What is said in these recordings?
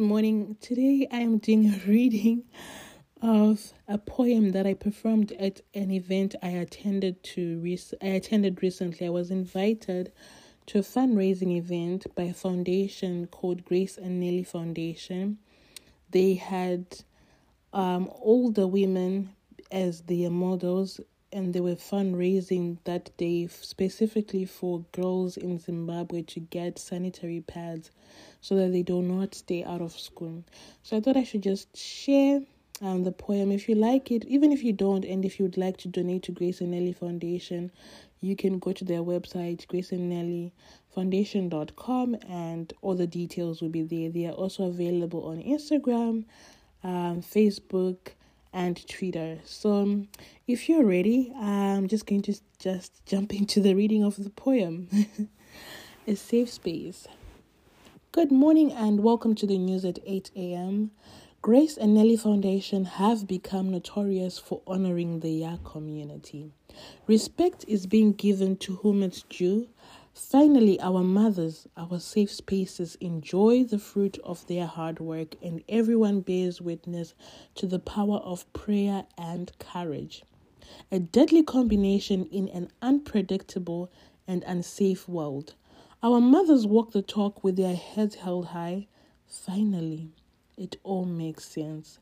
morning. Today I am doing a reading of a poem that I performed at an event I attended to rec- I attended recently. I was invited to a fundraising event by a foundation called Grace and Nelly Foundation. They had um, older women as their models and they were fundraising that day specifically for girls in Zimbabwe to get sanitary pads so that they do not stay out of school. So I thought I should just share um, the poem. If you like it, even if you don't, and if you'd like to donate to Grace and Nelly Foundation, you can go to their website, graceandnellyfoundation.com, and all the details will be there. They are also available on Instagram, um, Facebook, and Twitter. So, um, if you're ready, I'm just going to just jump into the reading of the poem. A safe space. Good morning and welcome to the news at 8 a.m. Grace and Nelly Foundation have become notorious for honoring the Ya community. Respect is being given to whom it's due. Finally, our mothers, our safe spaces, enjoy the fruit of their hard work, and everyone bears witness to the power of prayer and courage. A deadly combination in an unpredictable and unsafe world. Our mothers walk the talk with their heads held high. Finally, it all makes sense.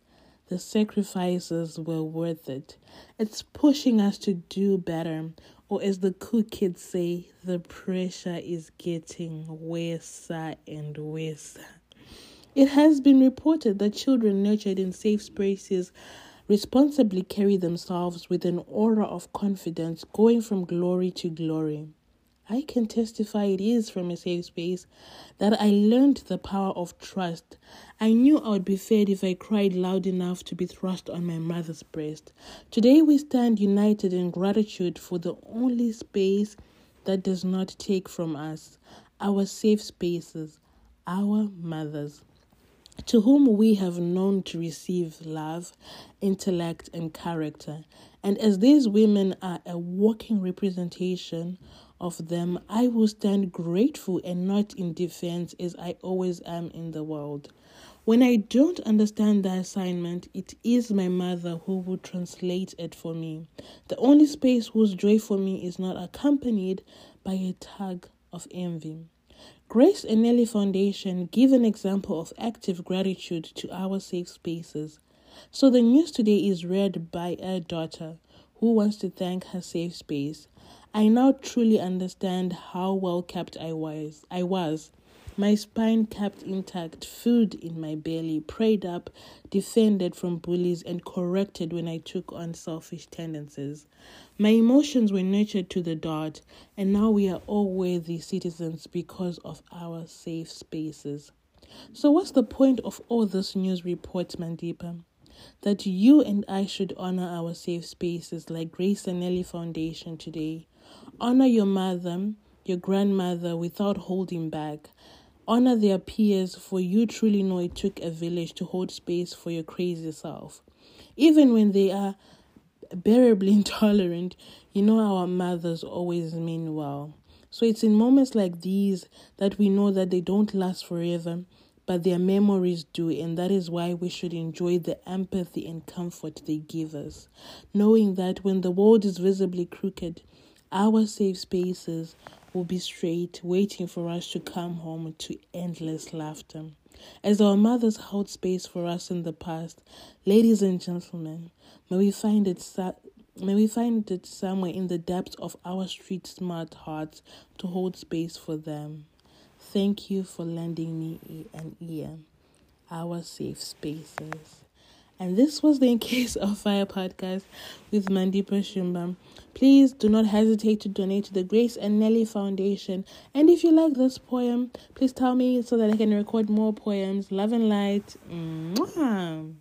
The sacrifices were worth it. It's pushing us to do better. Or, as the cool kids say, the pressure is getting worse and worse. It has been reported that children nurtured in safe spaces responsibly carry themselves with an aura of confidence, going from glory to glory. I can testify it is from a safe space that I learned the power of trust. I knew I would be fed if I cried loud enough to be thrust on my mother's breast. Today we stand united in gratitude for the only space that does not take from us our safe spaces, our mothers to whom we have known to receive love, intellect, and character. And as these women are a walking representation of them, I will stand grateful and not in defense as I always am in the world. When I don't understand the assignment, it is my mother who will translate it for me. The only space whose joy for me is not accompanied by a tug of envy. Grace and Nelly Foundation give an example of active gratitude to our safe spaces. So the news today is read by a daughter who wants to thank her safe space. I now truly understand how well kept I was. I was. My spine kept intact, food in my belly, prayed up, defended from bullies, and corrected when I took on selfish tendencies. My emotions were nurtured to the dot, and now we are all worthy citizens because of our safe spaces. So, what's the point of all this news reports, Mandipa? That you and I should honor our safe spaces like Grace and Nelly Foundation today. Honor your mother, your grandmother without holding back. Honor their peers, for you truly know it took a village to hold space for your crazy self. Even when they are bearably intolerant, you know our mothers always mean well. So it's in moments like these that we know that they don't last forever, but their memories do, and that is why we should enjoy the empathy and comfort they give us. Knowing that when the world is visibly crooked, our safe spaces will be straight, waiting for us to come home to endless laughter. As our mothers held space for us in the past, ladies and gentlemen, may we find it may we find it somewhere in the depths of our street smart hearts to hold space for them. Thank you for lending me an ear, our safe spaces. And this was the In Case of Fire podcast with Mandipa Shumba. Please do not hesitate to donate to the Grace and Nelly Foundation. And if you like this poem, please tell me so that I can record more poems. Love and light. Mwah.